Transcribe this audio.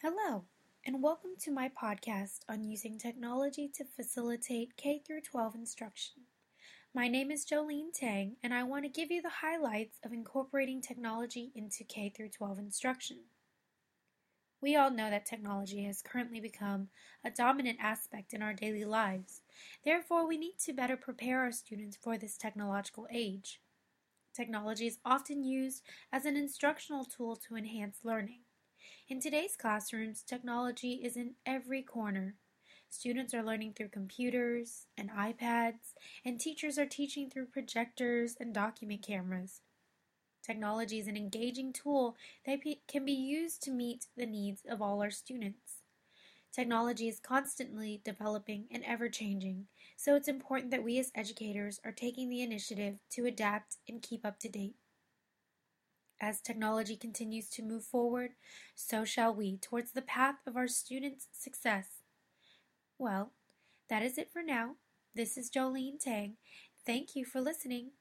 Hello, and welcome to my podcast on using technology to facilitate K 12 instruction. My name is Jolene Tang, and I want to give you the highlights of incorporating technology into K 12 instruction. We all know that technology has currently become a dominant aspect in our daily lives. Therefore, we need to better prepare our students for this technological age. Technology is often used as an instructional tool to enhance learning. In today's classrooms, technology is in every corner. Students are learning through computers and iPads, and teachers are teaching through projectors and document cameras. Technology is an engaging tool that can be used to meet the needs of all our students. Technology is constantly developing and ever changing, so it's important that we as educators are taking the initiative to adapt and keep up to date. As technology continues to move forward, so shall we towards the path of our students' success. Well, that is it for now. This is Jolene Tang. Thank you for listening.